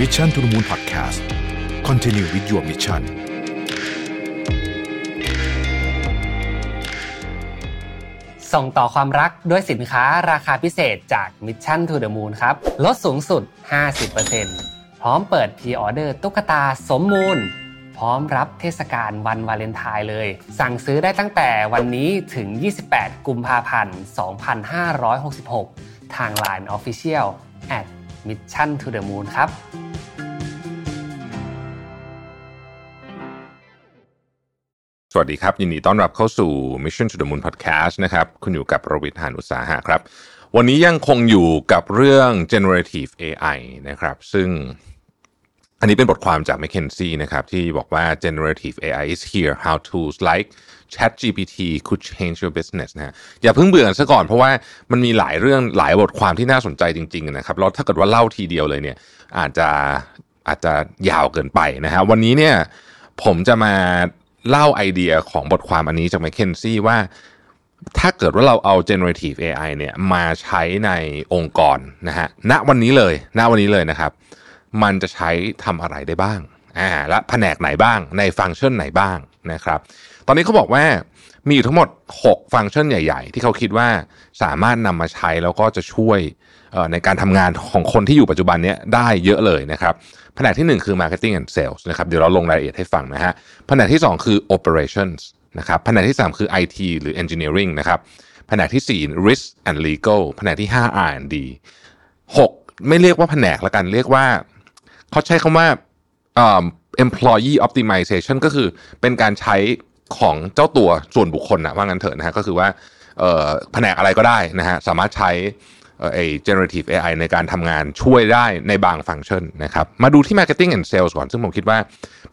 Mission to the Moon Podcast Continue with your mission ส่งต่อความรักด้วยสินค้าราคาพิเศษจาก Mission to the Moon ครับ ลดสูงสุด 50%พร้อมเปิด pre-order ตุ๊กตาสมมูล พร้อมรับเทศกาลวันวาเลนไทน์เลย สั่งซื้อได้ตั้งแต่วันนี้ถึง 28 กุมภาพันธ์ 2566 ทาง Line Official at Mission to the Moon ครับ สวัสดีครับ ยินดีต้อนรับเข้าสู่ Mission to the Moon Podcast นะครับคุณอยู่กับประวิทหานุสาหะครับ วันนี้ยังคงอยู่กับเรื่อง generative AI นะครับซึ่งอันนี้เป็นบทความจาก McKinsey นะครับที่บอกว่า generative AI is here how tools like ChatGPT could change your business นะฮะอย่าเพิ่งเบื่อซะก่อนเพราะว่ามันมีหลายเรื่องหลายบทความที่น่าสนใจจริงๆนะครับแล้วถ้าเกิดว่าเล่าทีเดียวเลยเนี่ยอาจจะอาจจะยาวเกินไปนะฮะวันนี้เนี่ยผมจะมา เล่าไอเดียของบทความอันนี้จาก m c k เคนซี่ว่าถ้าเกิดว่าเราเอา generative AI เนี่ยมาใช้ในองค์กรนะฮะณวันนี้เลยณวันนี้เลยนะครับ มันจะใช้ทำอะไรได้บ้างอ่าและแผนกไหนบ้างในฟังก์ชันไหนบ้างนะครับ ตอนนี้เขาบอกว่า มีอยู่ทั้งหมด 6 ฟังก์ชันใหญ่ ๆ ที่เขาคิดว่าสามารถนำมาใช้แล้วก็จะช่วยในการทำงานของคนที่อยู่ปัจจุบันนี้ได้เยอะเลยนะครับแผนกที่ 1 คือ marketing and sales นะครับเดี๋ยวเราลงรายละเอียดให้ฟังนะฮะแผนกที่ 2 คือ operations นะครับแผนกที่ 3 คือ IT หรือ engineering นะครับแผนกที่ 4 risk and legal แผนกที่ 5 R&D 6 ไม่เรียกว่าแผนกละกันเรียกว่า เขาใช้คำว่า employee optimization ก็คือเป็นการใช้ ของเจ้าตัวส่วนบุคคลนะว่างั้นเถอะนะฮะก็คือว่าแผนกอะไรก็ได้นะฮะสามารถใช้ไอ้ generative AI ในการทำงานช่วยได้ในบางฟังก์ชันนะครับมาดูที่ marketing and sales ก่อน ซึ่งผมคิดว่า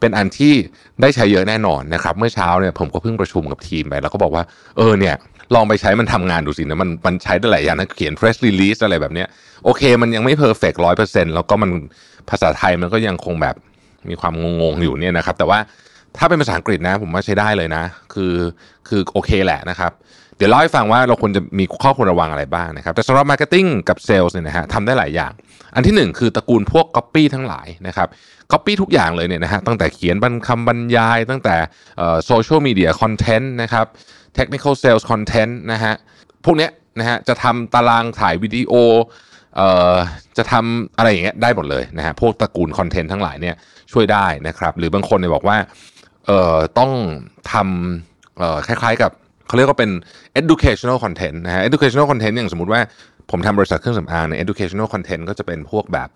เป็นอันที่ได้ใช้เยอะแน่นอนนะครับเมื่อเช้าเนี่ยผมก็เพิ่งประชุมกับทีมไป แล้วก็บอกว่าเออเนี่ยลองไปใช้มันทำงานดูสินะมันมันใช้ได้หลายอย่างนะเขียน press release อะไรแบบเนี้ยโอเค มันยังไม่ perfect ร้อยเปอร์เซ็นต์แล้วก็มันภาษาไทยมันก็ยังคงแบบมีความงงๆอยู่เนี่ยนะครับแต่ว่า ถ้าเป็นภาษาอังกฤษนะผมว่าใช้ได้เลยนะ คือคือโอเคแหละนะครับ เดี๋ยวเล่าให้ฟังว่าเราควรจะมีข้อควรระวังอะไรบ้างนะครับ แต่สำหรับ Marketing กับ Sales เนี่ยนะฮะทำได้หลายอย่าง อันที่ 1 คือตระกูลพวก Copy ทั้งหลายนะครับ Copy ทุกอย่างเลยเนี่ยนะฮะตั้งแต่เขียนบรรคำบรรยาย ตั้งแต่โซเชียลมีเดียคอนเทนต์นะครับ Technical Sales Content นะฮะพวกเนี้ยนะฮะจะทำตารางถ่ายวิดีโอเอ่อจะทำอะไรอย่างเงี้ยได้หมดเลยนะฮะพวกตระกูลคอนเทนต์ทั้งหลายเนี่ยช่วยได้นะครับ หรือบางคนเนี่ยบอกว่า เอ่อต้องทำเอ่อคล้ายๆกับเขาเรียกว่าเป็น educational content นะฮะ educational content อย่างสมมติว่าผมทำบริษัทเครื่องสำอางใน educational content ก็จะเป็นพวกแบบ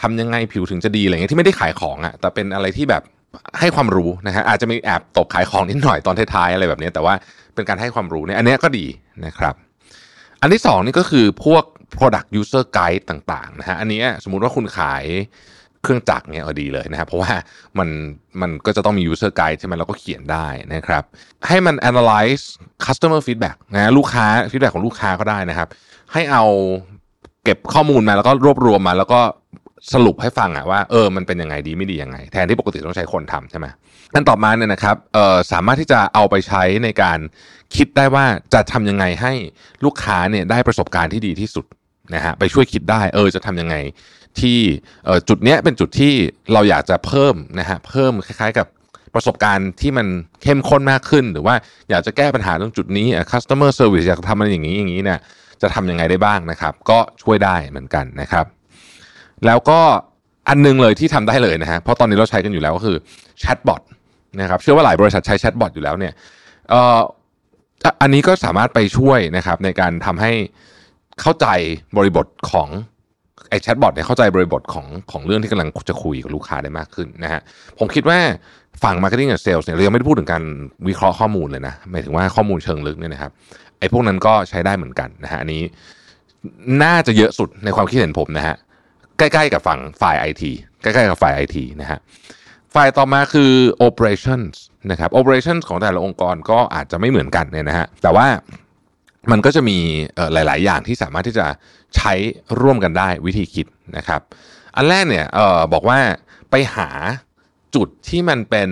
ทำยังไงผิวถึงจะดีอะไรเงี้ยที่ไม่ได้ขายของอะ่ะแต่เป็นอะไรที่แบบให้ความรู้นะฮะอาจจะมีแอบตบขายของนิดหน่อยตอนท้ายๆอะไรแบบนี้ แต่ว่าเป็นการให้ความรู้เนี่ยอันนี้ก็ดีนะครับอันที่สองนี่ก็คือพวก product user guide ต่างๆนะฮะอันนี้สมมุติว่าคุณขาย เครื่องจักรเนี่ยดีเลยนะครับเพราะว่ามันมันก็จะต้องมี user guide ใช่ไหมเราก็เขียนได้นะครับให้มัน analyze customer feedback นะลูกค้า feedback ของลูกค้าก็ได้นะครับ ให้เอาเก็บข้อมูลมาแล้วก็รวบรวมมาแล้วก็สรุปให้ฟังอะว่าเออมันเป็นยังไงดีไม่ดียังไง แทนที่ปกติต้องใช้คนทำใช่ไหมอันต่อมาเนี่ยนะครับเออสามารถที่จะเอาไปใช้ในการคิดได้ว่าจะทำยังไงให้ลูกค้าเนี่ยได้ประสบการณ์ที่ดีที่สุด นะฮะไปช่วยคิดได้เออจะทำยังไงที่จุดเนี้ยเป็นจุดที่เราอยากจะเพิ่มนะฮะเพิ่มคล้ายๆกับประสบการณ์ที่มันเข้มข้นมากขึ้น หรือว่าอยากจะแก้ปัญหาตรงจุดนี้ customer service อยากทำอะไรอย่างนี้อย่างนี้เนี่ยจะทำยังไงได้บ้างนะครับ ก็ช่วยได้เหมือนกันนะครับ แล้วก็อันนึงเลยที่ทำได้เลยนะฮะเพราะตอนนี้เราใช้กันอยู่แล้วก็คือแชทบอทนะครับเชื่อว่าหลายบริษัทใช้แชทบอทอยู่แล้วเนี่ยอ,อ,อันนี้ก็สามารถไปช่วยนะครับในการทำให้ เข้าใจบริบทของไอ้แชทบอทเนี่ยเข้าใจบริบทของของเรื่องที่กำลังจะคุยกับลูกค้าได้มากขึ้นนะฮะผมคิดว่าฝั่ง Marketing กับ Sales เนี่ยเรายังไม่ได้พูดถึงการวิเคราะห์ข้อมูลเลยนะหมายถึงว่าข้อมูลเชิงลึกเนี่ยนะครับไอ้พวกนั้นก็ใช้ได้เหมือนกันนะฮะอันนี้น่าจะเยอะสุดในความคิดเห็นผมนะฮะใกล้ๆกับฝั่งฝ่ายไอทีใกล้ๆกับฝ่ายไอทีนะฮะฝ่ายต่อมาคือ operations นะครับ operations ของแต่ละองค์กรก็อาจจะไม่เหมือนกันเนี่ยนะฮะแต่ว่า มันก็จะมีหลาย ๆ อย่างที่สามารถที่จะใช้ร่วมกันได้วิธีคิดนะครับ อันแรกเนี่ยออบอกว่าไปหาจุดที่มันเป็น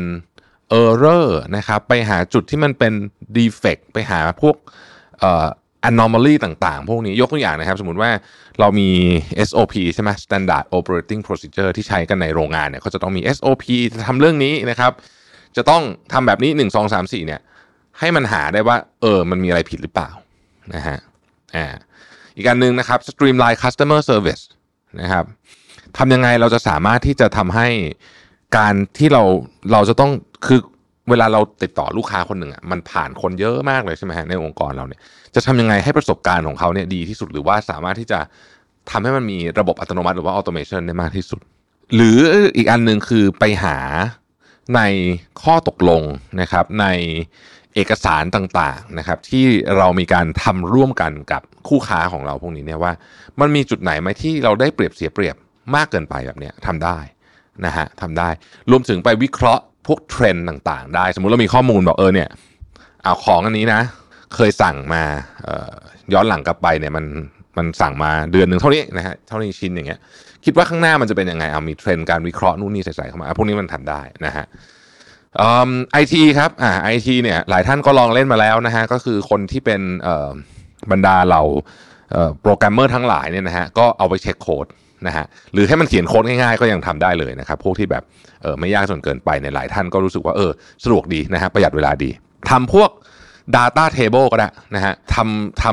error นะครับไปหาจุดที่มันเป็น defect ไปหาพวก anomaly ต่างๆ พวกนี้ยกตัวอย่างนะครับ สมมติว่าเรามี SOP ใช่ไหม standard operating procedure ที่ใช้กันในโรงงานเนี่ยเขาจะต้องมี SOP จะทำเรื่องนี้นะครับ จะต้องทำแบบนี้ 1 2 3 4เนี่ยให้มันหาได้ว่าเออมันมีอะไรผิดหรือเปล่า นะฮะอ่าอีกการหนึ่งนะครับ streamline customer service นะครับทำยังไงเราจะสามารถที่จะทำให้การที่เราเราจะต้องคือเวลาเราติดต่อลูกค้าคนหนึ่งอะมันผ่านคนเยอะมากเลยใช่ไหมฮะในองค์กรเราเนี่ยจะทำยังไงให้ประสบการณ์ของเขาเนี่ยดีที่สุดหรือว่าสามารถที่จะทำให้มันมีระบบอัตโนมัติหรือว่าออโตเมชันได้มากที่สุด หรืออีกอันหนึ่งคือไปหาในข้อตกลงนะครับใน เอกสารต่างๆนะครับ ที่เรามีการทำร่วมกันกับคู่ค้าของเราพวกนี้เนี่ยว่า มันมีจุดไหนไหมที่เราได้เปรียบเสียเปรียบมากเกินไปแบบเนี้ยทำได้นะฮะทำได้รวมถึงไปวิเคราะห์พวกเทรนด์ต่างๆ ได้ สมมุติเรามีข้อมูลบอกเออเนี่ยเอาของอันนี้นะ เคยสั่งมาย้อนหลังกลับไปเนี่ยมันมันสั่งมาเดือนหนึ่งเท่านี้นะฮะเท่านี้ชิ้นอย่างเงี้ยคิดว่าข้างหน้ามันจะเป็นยังไงเอามีเทรนด์การวิเคราะห์นู่นนี่ใส่ๆเข้ามาพวกนี้มันทำได้นะฮะ ไอทีครับอ่าไอทีเนี่ยหลายท่านก็ลองเล่นมาแล้วนะฮะก็คือคนที่เป็นบรรดาเราโปรแกรมเมอร์ทั้งหลายเนี่ยนะฮะก็เอาไปเช็คโค้ดนะฮะหรือให้มันเขียนโค้ดง่ายๆก็ยังทำได้เลยนะครับ พวกที่แบบเออไม่ยากจนเกินไปในหลายท่านก็รู้สึกว่าเออสะดวกดีนะฮะประหยัดเวลาดีทำพวก Data Table ก็ได้นะฮะทำท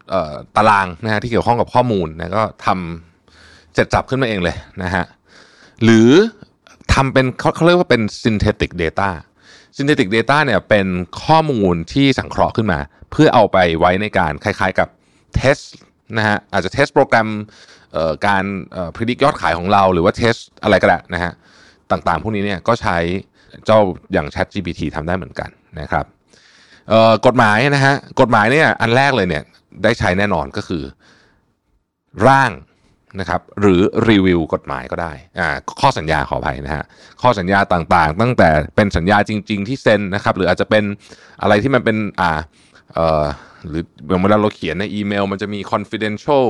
ำตารางนะฮะที่เกี่ยวข้องกับข้อมูลนะก็ทำเสร็จจับขึ้นมาเองเลยนะฮะหรือ ทำเป็นเขาเขาเรียกว่าเป็น synthetic data synthetic data เนี่ยเป็นข้อมูลที่สังเคราะห์ขึ้นมา เพื่อเอาไปไว้ในการคล้ายๆกับเทสนะฮะอาจจะเทสโปรแกรมการพิจิตรยอดขายของเรา หรือว่าเทสอะไรก็ได้นะฮะต่างๆ พวกนี้เนี่ยก็ใช้เจ้าอย่าง Chat GPT ทำได้เหมือนกันนะครับกฎหมายนะฮะกฎหมายเนี่ยอันแรกเลยเนี่ยได้ใช้แน่นอนก็คือ ร่าง นะครับหรือรีวิวกฎหมายก็ได้อ่าข้อสัญญาขออภัยนะฮะข้อสัญญาต่างๆ ตั้งแต่เป็นสัญญาจริง ๆ ที่เซ็นนะครับหรืออาจจะเป็นอะไรที่มันเป็นอ่าเอ่อหรือเวลาเราเขียนในอีเมล มันจะมี confidential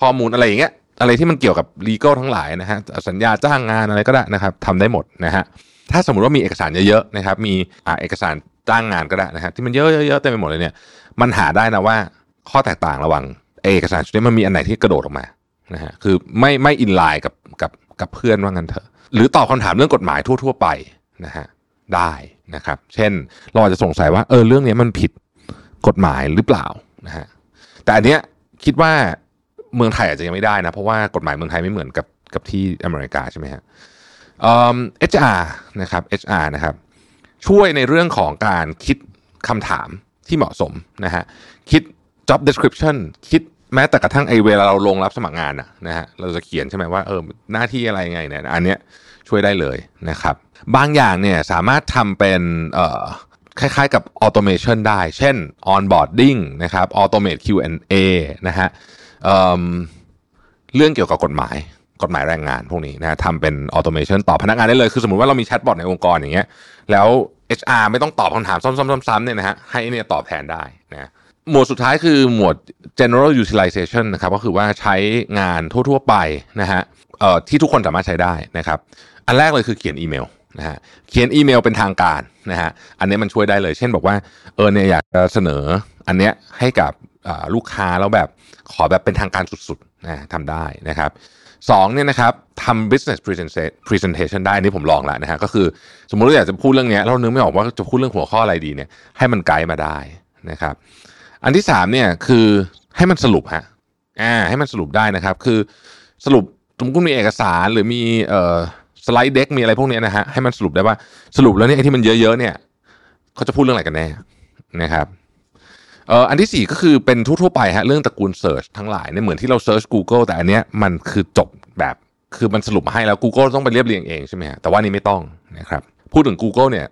ข้อมูลอะไรอย่างเงี้ยอะไรที่มันเกี่ยวกับ legal ทั้งหลายนะฮะสัญญาจ้างงานอะไรก็ได้นะครับทำได้หมดนะฮะถ้าสมมุติว่ามีเอกสารเยอะๆนะครับมีอ่าเอกสารจ้างงานก็ได้นะฮะที่มันเยอะๆเต็มไปหมดเลยเนี่ยมันหาได้นะว่าข้อแตกต่างระหว่างเอกสารชุดนี้มันมีอันไหนที่กระโดดออกมา นะฮะคือไม่ไม่อินไลน์กับกับกับเพื่อนว่างั้นเถอะ หรือตอบคำถามเรื่องกฎหมายทั่ว ๆ ไปนะฮะได้นะครับ เช่นเราอาจจะสงสัยว่าเออเรื่องนี้มันผิดกฎหมายหรือเปล่านะฮะแต่อันเนี้ยคิดว่าเมืองไทยอาจจะยังไม่ได้นะ เพราะว่ากฎหมายเมืองไทยไม่เหมือนกับกับที่อเมริกาใช่ไหมฮะเอ่อ HR นะครับ HR นะครับ ช่วยในเรื่องของการคิดคำถามที่เหมาะสมนะฮะคิด job description คิด แม้แต่กระทั่งไอเวลาเราลงรับสมัครงานอะนะฮะเราจะเขียนใช่ไหมว่าเออหน้าที่อะไรไงเนี่ยอันเนี้ยช่วยได้เลยนะครับ บางอย่างเนี่ยสามารถทำเป็นเอ่อคล้ายๆกับ automation ได้ เช่น onboarding นะครับ automate Q&A นะฮะเเรื่องเกี่ยวกับกฎหมาย กฎหมายแรงงานพวกนี้นะทำเป็น automation ตอบพนักงานได้เลย คือสมมติว่าเรามีแชทบอทในองค์กรอย่างเงี้ย แล้ว HR ไม่ต้องตอบคำถามซ้ำๆๆๆเนี่ยนะฮะ ให้เนี่ยตอบแทนได้นะ หมวดสุดท้ายคือหมวด general utilization นะครับก็คือว่าใช้งานทั่ว ๆ ไปนะฮะที่ทุกคนสามารถใช้ได้นะครับ อันแรกเลยคือเขียนอีเมลนะฮะเขียนอีเมลเป็นทางการนะฮะอันนี้มันช่วยได้เลย เช่นบอกว่าเออเนี่ยอยากจะเสนออันเนี้ยให้กับลูกค้าแล้วแบบขอแบบเป็นทางการสุดๆนะทำได้นะครับสองเนี่ยนะครับทำ business presentation ได้นี่ผมลองแล้วนะฮะก็คือสมมุติเราอยากจะพูดเรื่องนี้เรานึกไม่ออกว่าจะพูดเรื่องหัวข้ออะไรดีเนี่ยให้มันไกด์มาได้นะครับ อันที่สามเนี่ยคือ ให้มันสรุปฮะอ่าให้มันสรุปได้นะครับ คือสรุปสมมติมีเอกสารหรือมีเอ่อ slide deck มีอะไรพวกนี้นะฮะให้มันสรุปได้ว่าสรุปแล้วเนี่ยไอ้ที่มันเยอะๆเนี่ยเขาจะพูดเรื่องอะไรกันแน่นะครับเอ่ออันที่สี่ก็คือเป็นทั่วๆไปฮะเรื่องตระกูล search ทั้งหลายเนี่ยเหมือนที่เรา search Google แต่อันเนี้ยมันคือจบแบบคือมันสรุปมาให้แล้ว Google ต้องไปเรียบเรียงเองใช่ไหมฮะแต่ว่านี้ไม่ต้องนะครับพูดถึง Google เนี่ย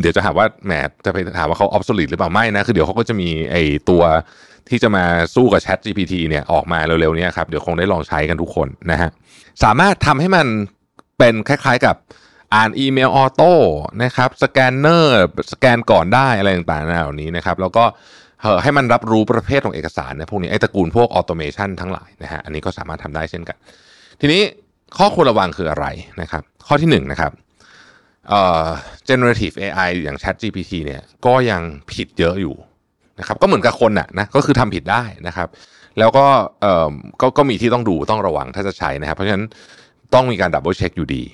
เดี๋ยวจะหาว่าแหมจะไปถามว่าเขา obsolete หรือเปล่าไม่นะ คือเดี๋ยวเขาก็จะมีไอตัวที่จะมาสู้กับ Chat GPT เนี่ยออกมาเร็วๆนี้ครับ เดี๋ยวคงได้ลองใช้กันทุกคนนะฮะสามารถทำให้มันเป็นคล้ายๆกับอ่านอีเมลออโต้นะครับสแกนเนอร์สแกนก่อนได้อะไรต่างๆเหล่านี้นะครับ แล้วก็ให้มันรับรู้ประเภทของเอกสารเนี่ยพวกนี้ไอ้ตระกูลพวก automation ทั้งหลายนะฮะอันนี้ก็สามารถทำได้เช่นกัน ทีนี้ข้อควรระวังคืออะไรนะครับ ข้อที่1นนะครับ generative AI อย่าง Chat GPT เนี่ยก็ยังผิดเยอะอยู่นะครับก็เหมือนกับคนน่ะนะก็คือทำผิดได้นะครับ แล้วก็เอ่อก็ก็มีที่ต้องดูต้องระวังถ้าจะใช้นะครับ เพราะฉะนั้นต้องมีการ double check อยู่ดี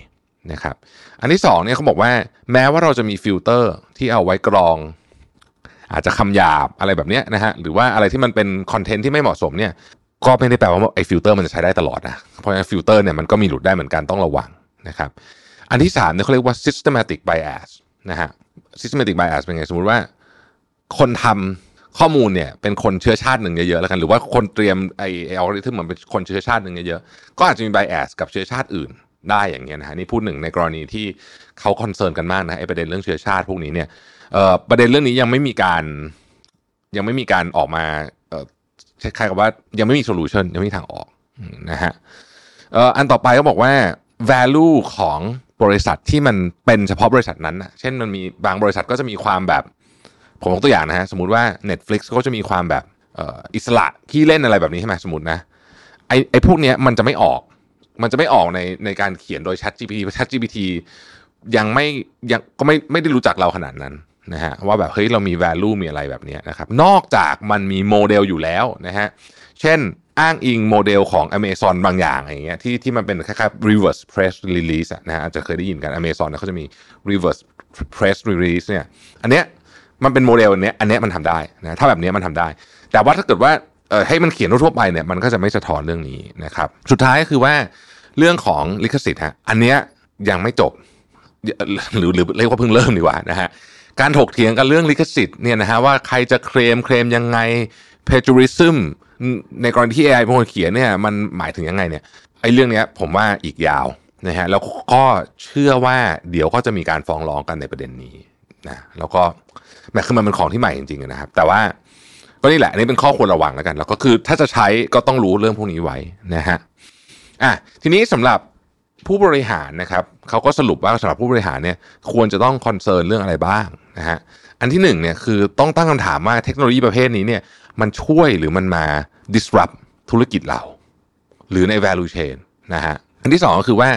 นะครับอันที่สองเนี่ยเขาบอกว่าแม้ว่าเราจะมีฟิลเตอร์ที่เอาไว้กรอง อาจจะคำหยาบอะไรแบบเนี้ยนะฮะหรือว่าอะไรที่มันเป็นคอนเทนต์ที่ไม่เหมาะสมเนี่ยก็ไม่ได้แปลว่าไอ้ฟิลเตอร์มันจะใช้ได้ตลอดนะเพราะฉะนั้นฟิลเตอร์เนี่ยมันก็มีหลุดได้เหมือนกันต้องระวังนะครับ อันที่สามเนี่ยเขาเรียกว่า systematic bias นะฮะ systematic bias เป็นไง สมมติว่า คนทำข้อมูลเนี่ยเป็นคนเชื้อชาติหนึ่งเยอะๆแล้วกัน หรือว่าคนเตรียมไอ้ไอ้อัลกอริทึมเหมือนเป็นคนเชื้อชาติหนึ่งเยอะๆก็อาจจะมี bias กับเชื้อชาติอื่นได้อย่างเงี้ยนะฮะนี่พูดหนึ่งในกรณีที่เขา concern กันมากนะไอ้ประเด็นเรื่องเชื้อชาติพวกนี้เนี่ยเอ่อประเด็นเรื่องนี้ยังไม่มีการยังไม่มีการออกมาเอ่อคล้ายๆกับว่ายังไม่มีโซลูชันยังไม่มีทางออกนะฮะเอ่ออันต่อไปก็บอกว่า value ของ บริษัทที่มันเป็นเฉพาะบริษัทนั้นนะเช่นมันมีบางบริษัทก็จะมีความแบบ ผมยกตัวอย่างนะฮะสมมติว่า Netflix ก็จะมีความแบบอิสระที่เล่นอะไรแบบนี้ใช่ไหมสมมตินะไอไอพวกเนี้ยมันจะไม่ออก มันจะไม่ออกในในการเขียนโดย Chat GPT Chat GPT ยังไม่ยังก็ไม่ไม่ได้รู้จักเราขนาดนั้นนะฮะว่าแบบเฮ้ยเรามี value มีอะไรแบบนี้นะครับนอกจากมันมีโมเดลอยู่แล้วนะฮะ เช่นอ้างอิงโมเดลของ Amazon บางอย่างอย่างเงี้ยที่ที่มันเป็นคล้ายๆ reverse press release นะฮะอาจจะเคยได้ยินกัน Amazon เนี่ยเขาจะมี reverse press release เนี่ยอันเนี้ยมันเป็นโมเดลอันเนี้ยอันเนี้ยมันทำได้นะถ้าแบบเนี้ยมันทำได้ แต่ว่าถ้าเกิดว่าเออให้มันเขียนทั่วไปเนี่ยมันก็จะไม่สะท้อนเรื่องนี้นะครับสุดท้ายก็คือว่าเรื่องของลิขสิทธิ์ฮะอันเนี้ยยังไม่จบหรือหรือเรียกว่าเพิ่งเริ่มดีกว่านะฮะการถกเถียงกันเรื่องลิขสิทธิ์เนี่ยนะฮะว่าใครจะเคลมเคลมยังไง plagiarism ในกรณีที่ AI เป็นคนเขียนเนี่ยมันหมายถึงยังไงเนี่ยไอ้เรื่องเนี้ยผมว่าอีกยาวนะฮะแล้วก็เชื่อว่าเดี๋ยวก็จะมีการฟ้องร้องกันในประเด็นนี้นะแล้วก็แม้คือมันเป็นของที่ใหม่จริงๆนะครับ แต่ว่าก็นี่แหละอันนี้เป็นข้อควรระวังแล้วกัน แล้วก็คือถ้าจะใช้ก็ต้องรู้เรื่องพวกนี้ไว้นะฮะอะทีนี้สำหรับผู้บริหารนะครับเขาก็สรุปว่าสำหรับผู้บริหารเนี่ยควรจะต้องคอนเซิร์นเรื่องอะไรบ้างนะฮะอันที่หนึ่งเนี่ยคือต้องตั้งคำถามว่าเทคโนโลยีประเภทนี้เนี่ย มันช่วยหรือมันมา disrupt ธุรกิจเรา หรือใน value chain นะฮะอันที่สองก็คือว่า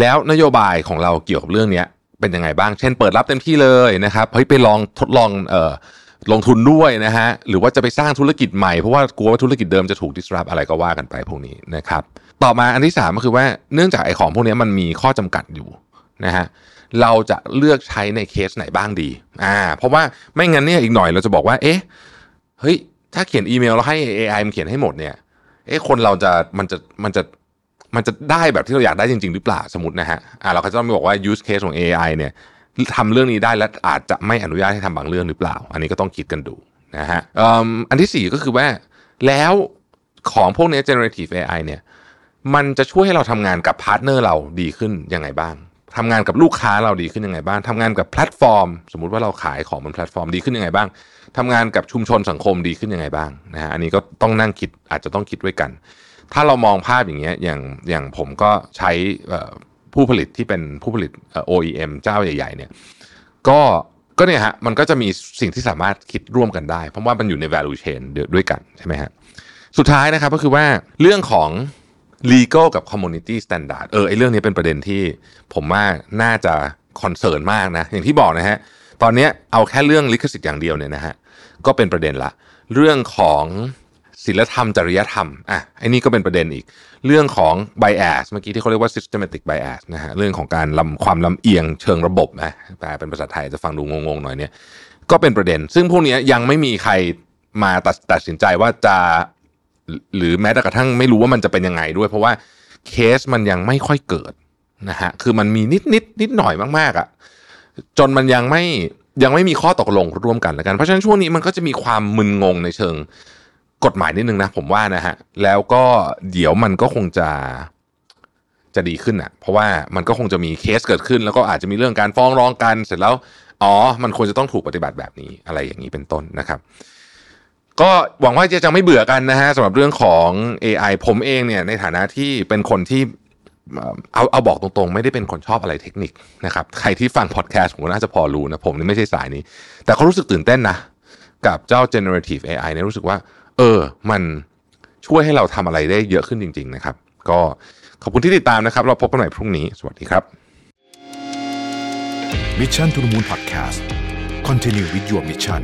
แล้วนโยบายของเราเกี่ยวกับเรื่องนี้เป็นยังไงบ้าง เช่นเปิดรับเต็มที่เลยนะครับเฮ้ยไปลองทดลองเอ่อลงทุนด้วยนะฮะหรือว่าจะไปสร้างธุรกิจใหม่เพราะว่ากลัวว่าธุรกิจเดิมจะถูก disrupt อะไรก็ว่ากันไปพวกนี้นะครับต่อมาอันที่สามก็คือว่าเนื่องจากไอ้ของพวกนี้มันมีข้อจำกัดอยู่นะฮะเราจะเลือกใช้ในเคสไหนบ้างดีอ่าเพราะว่าไม่งั้นเนี่ยอีกหน่อยเราจะบอกว่าเอ๊ะเฮ้ย ถ้าเขียนอีเมลแล้วให้ AI มันเขียนให้หมดเนี่ย เอ๊ะคนเราจะมันจะมันจะมันจะได้แบบที่เราอยากได้จริง ๆ หรือเปล่าสมมตินะฮะอ่าเราก็จะต้องบอกว่า use case ของ AI เนี่ยทำเรื่องนี้ได้และอาจจะไม่อนุญาตให้ทำบางเรื่องหรือเปล่า อันนี้ก็ต้องคิดกันดูนะฮะอันที่สี่ก็คือว่าแล้วของพวกนี้ generative AI เนี่ยมันจะช่วยให้เราทำงานกับ partner เราดีขึ้นยังไงบ้าง ทำงานกับลูกค้าเราดีขึ้นยังไงบ้างทำงานกับแพลตฟอร์ม สมมุติว่าเราขายของบนแพลตฟอร์มดีขึ้นยังไงบ้างทำงานกับชุมชนสังคมดีขึ้นยังไงบ้างนะฮะอันนี้ก็ต้องนั่งคิดอาจจะต้องคิดไว้กัน ถ้าเรามองภาพอย่างเงี้ยอย่างอย่างผมก็ใช้ผู้ผลิตที่เป็นผู้ผลิต OEM เจ้าใหญ่ ๆ เนี่ยก็ก็เนี่ยฮะมันก็จะมีสิ่งที่สามารถคิดร่วมกันได้ เพราะว่ามันอยู่ใน value chain ด้วยกันใช่ไหมฮะสุดท้ายนะครับก็คือว่าเรื่องของ legal กับ community standard เออไอเรื่องนี้เป็นประเด็นที่ผมว่าน่าจะคอนเซิร์นมากนะ อย่างที่บอกนะฮะ ตอนนี้เอาแค่เรื่องลิขสิทธิ์อย่างเดียวเนี่ยนะฮะ ก็เป็นประเด็นละ เรื่องของศีลธรรมจริยธรรมอะไอ้นี่ก็เป็นประเด็นอีก เรื่องของ bias เมื่อกี้ที่เขาเรียกว่า systematic bias นะฮะเรื่องของการลำความลำเอียงเชิงระบบนะแปลเป็นภาษาไทยจะฟังดูงงๆหน่อยเนี่ยก็เป็นประเด็น ซึ่งพวกนี้ยังไม่มีใครมาตัดตัดสินใจว่าจะ หรือแม้แต่กระทั่งไม่รู้ว่ามันจะเป็นยังไงด้วย เพราะว่าเคสมันยังไม่ค่อยเกิดนะฮะคือมันมีนิดนิดนิดหน่อยมากๆอะ่ะจนมันยังไม่ยังไม่มีข้อตกลงร่วมกันแล้วกัน เพราะฉะนั้นช่วงนี้มันก็จะมีความมึนงงในเชิงกฎหมายนิดนึงนะผมว่านะฮะแล้วก็เดี๋ยวมันก็คงจะจะดีขึ้นอะ เพราะว่ามันก็คงจะมีเคสเกิดขึ้น แล้วก็อาจจะมีเรื่องการฟ้องร้องกันเสร็จแล้วอ๋อ มันควรจะต้องถูกปฏิบัติแบบนี้อะไรอย่างนี้เป็นต้นนะครับ ก็หวังว่าจะจะไม่เบื่อกันนะฮะสำหรับเรื่องของ AI ผมเองเนี่ยในฐานะที่เป็นคนที่เอาเอาบอกตรงๆ ไม่ได้เป็นคนชอบอะไรเทคนิคนะครับใครที่ฟังพอดแคสต์ผมน่าจะพอรู้นะ ผมนี่ไม่ใช่สายนี้ แต่เขารู้สึกตื่นเต้นนะ กับเจ้า generative AI เนี่ยรู้สึกว่า เออ มันช่วยให้เราทำอะไรได้เยอะขึ้นจริง ๆ นะครับ ก็ขอบคุณที่ติดตามนะครับ เราพบกันใหม่พรุ่งนี้ สวัสดีครับ Mission to the Moon Podcast Continue with your mission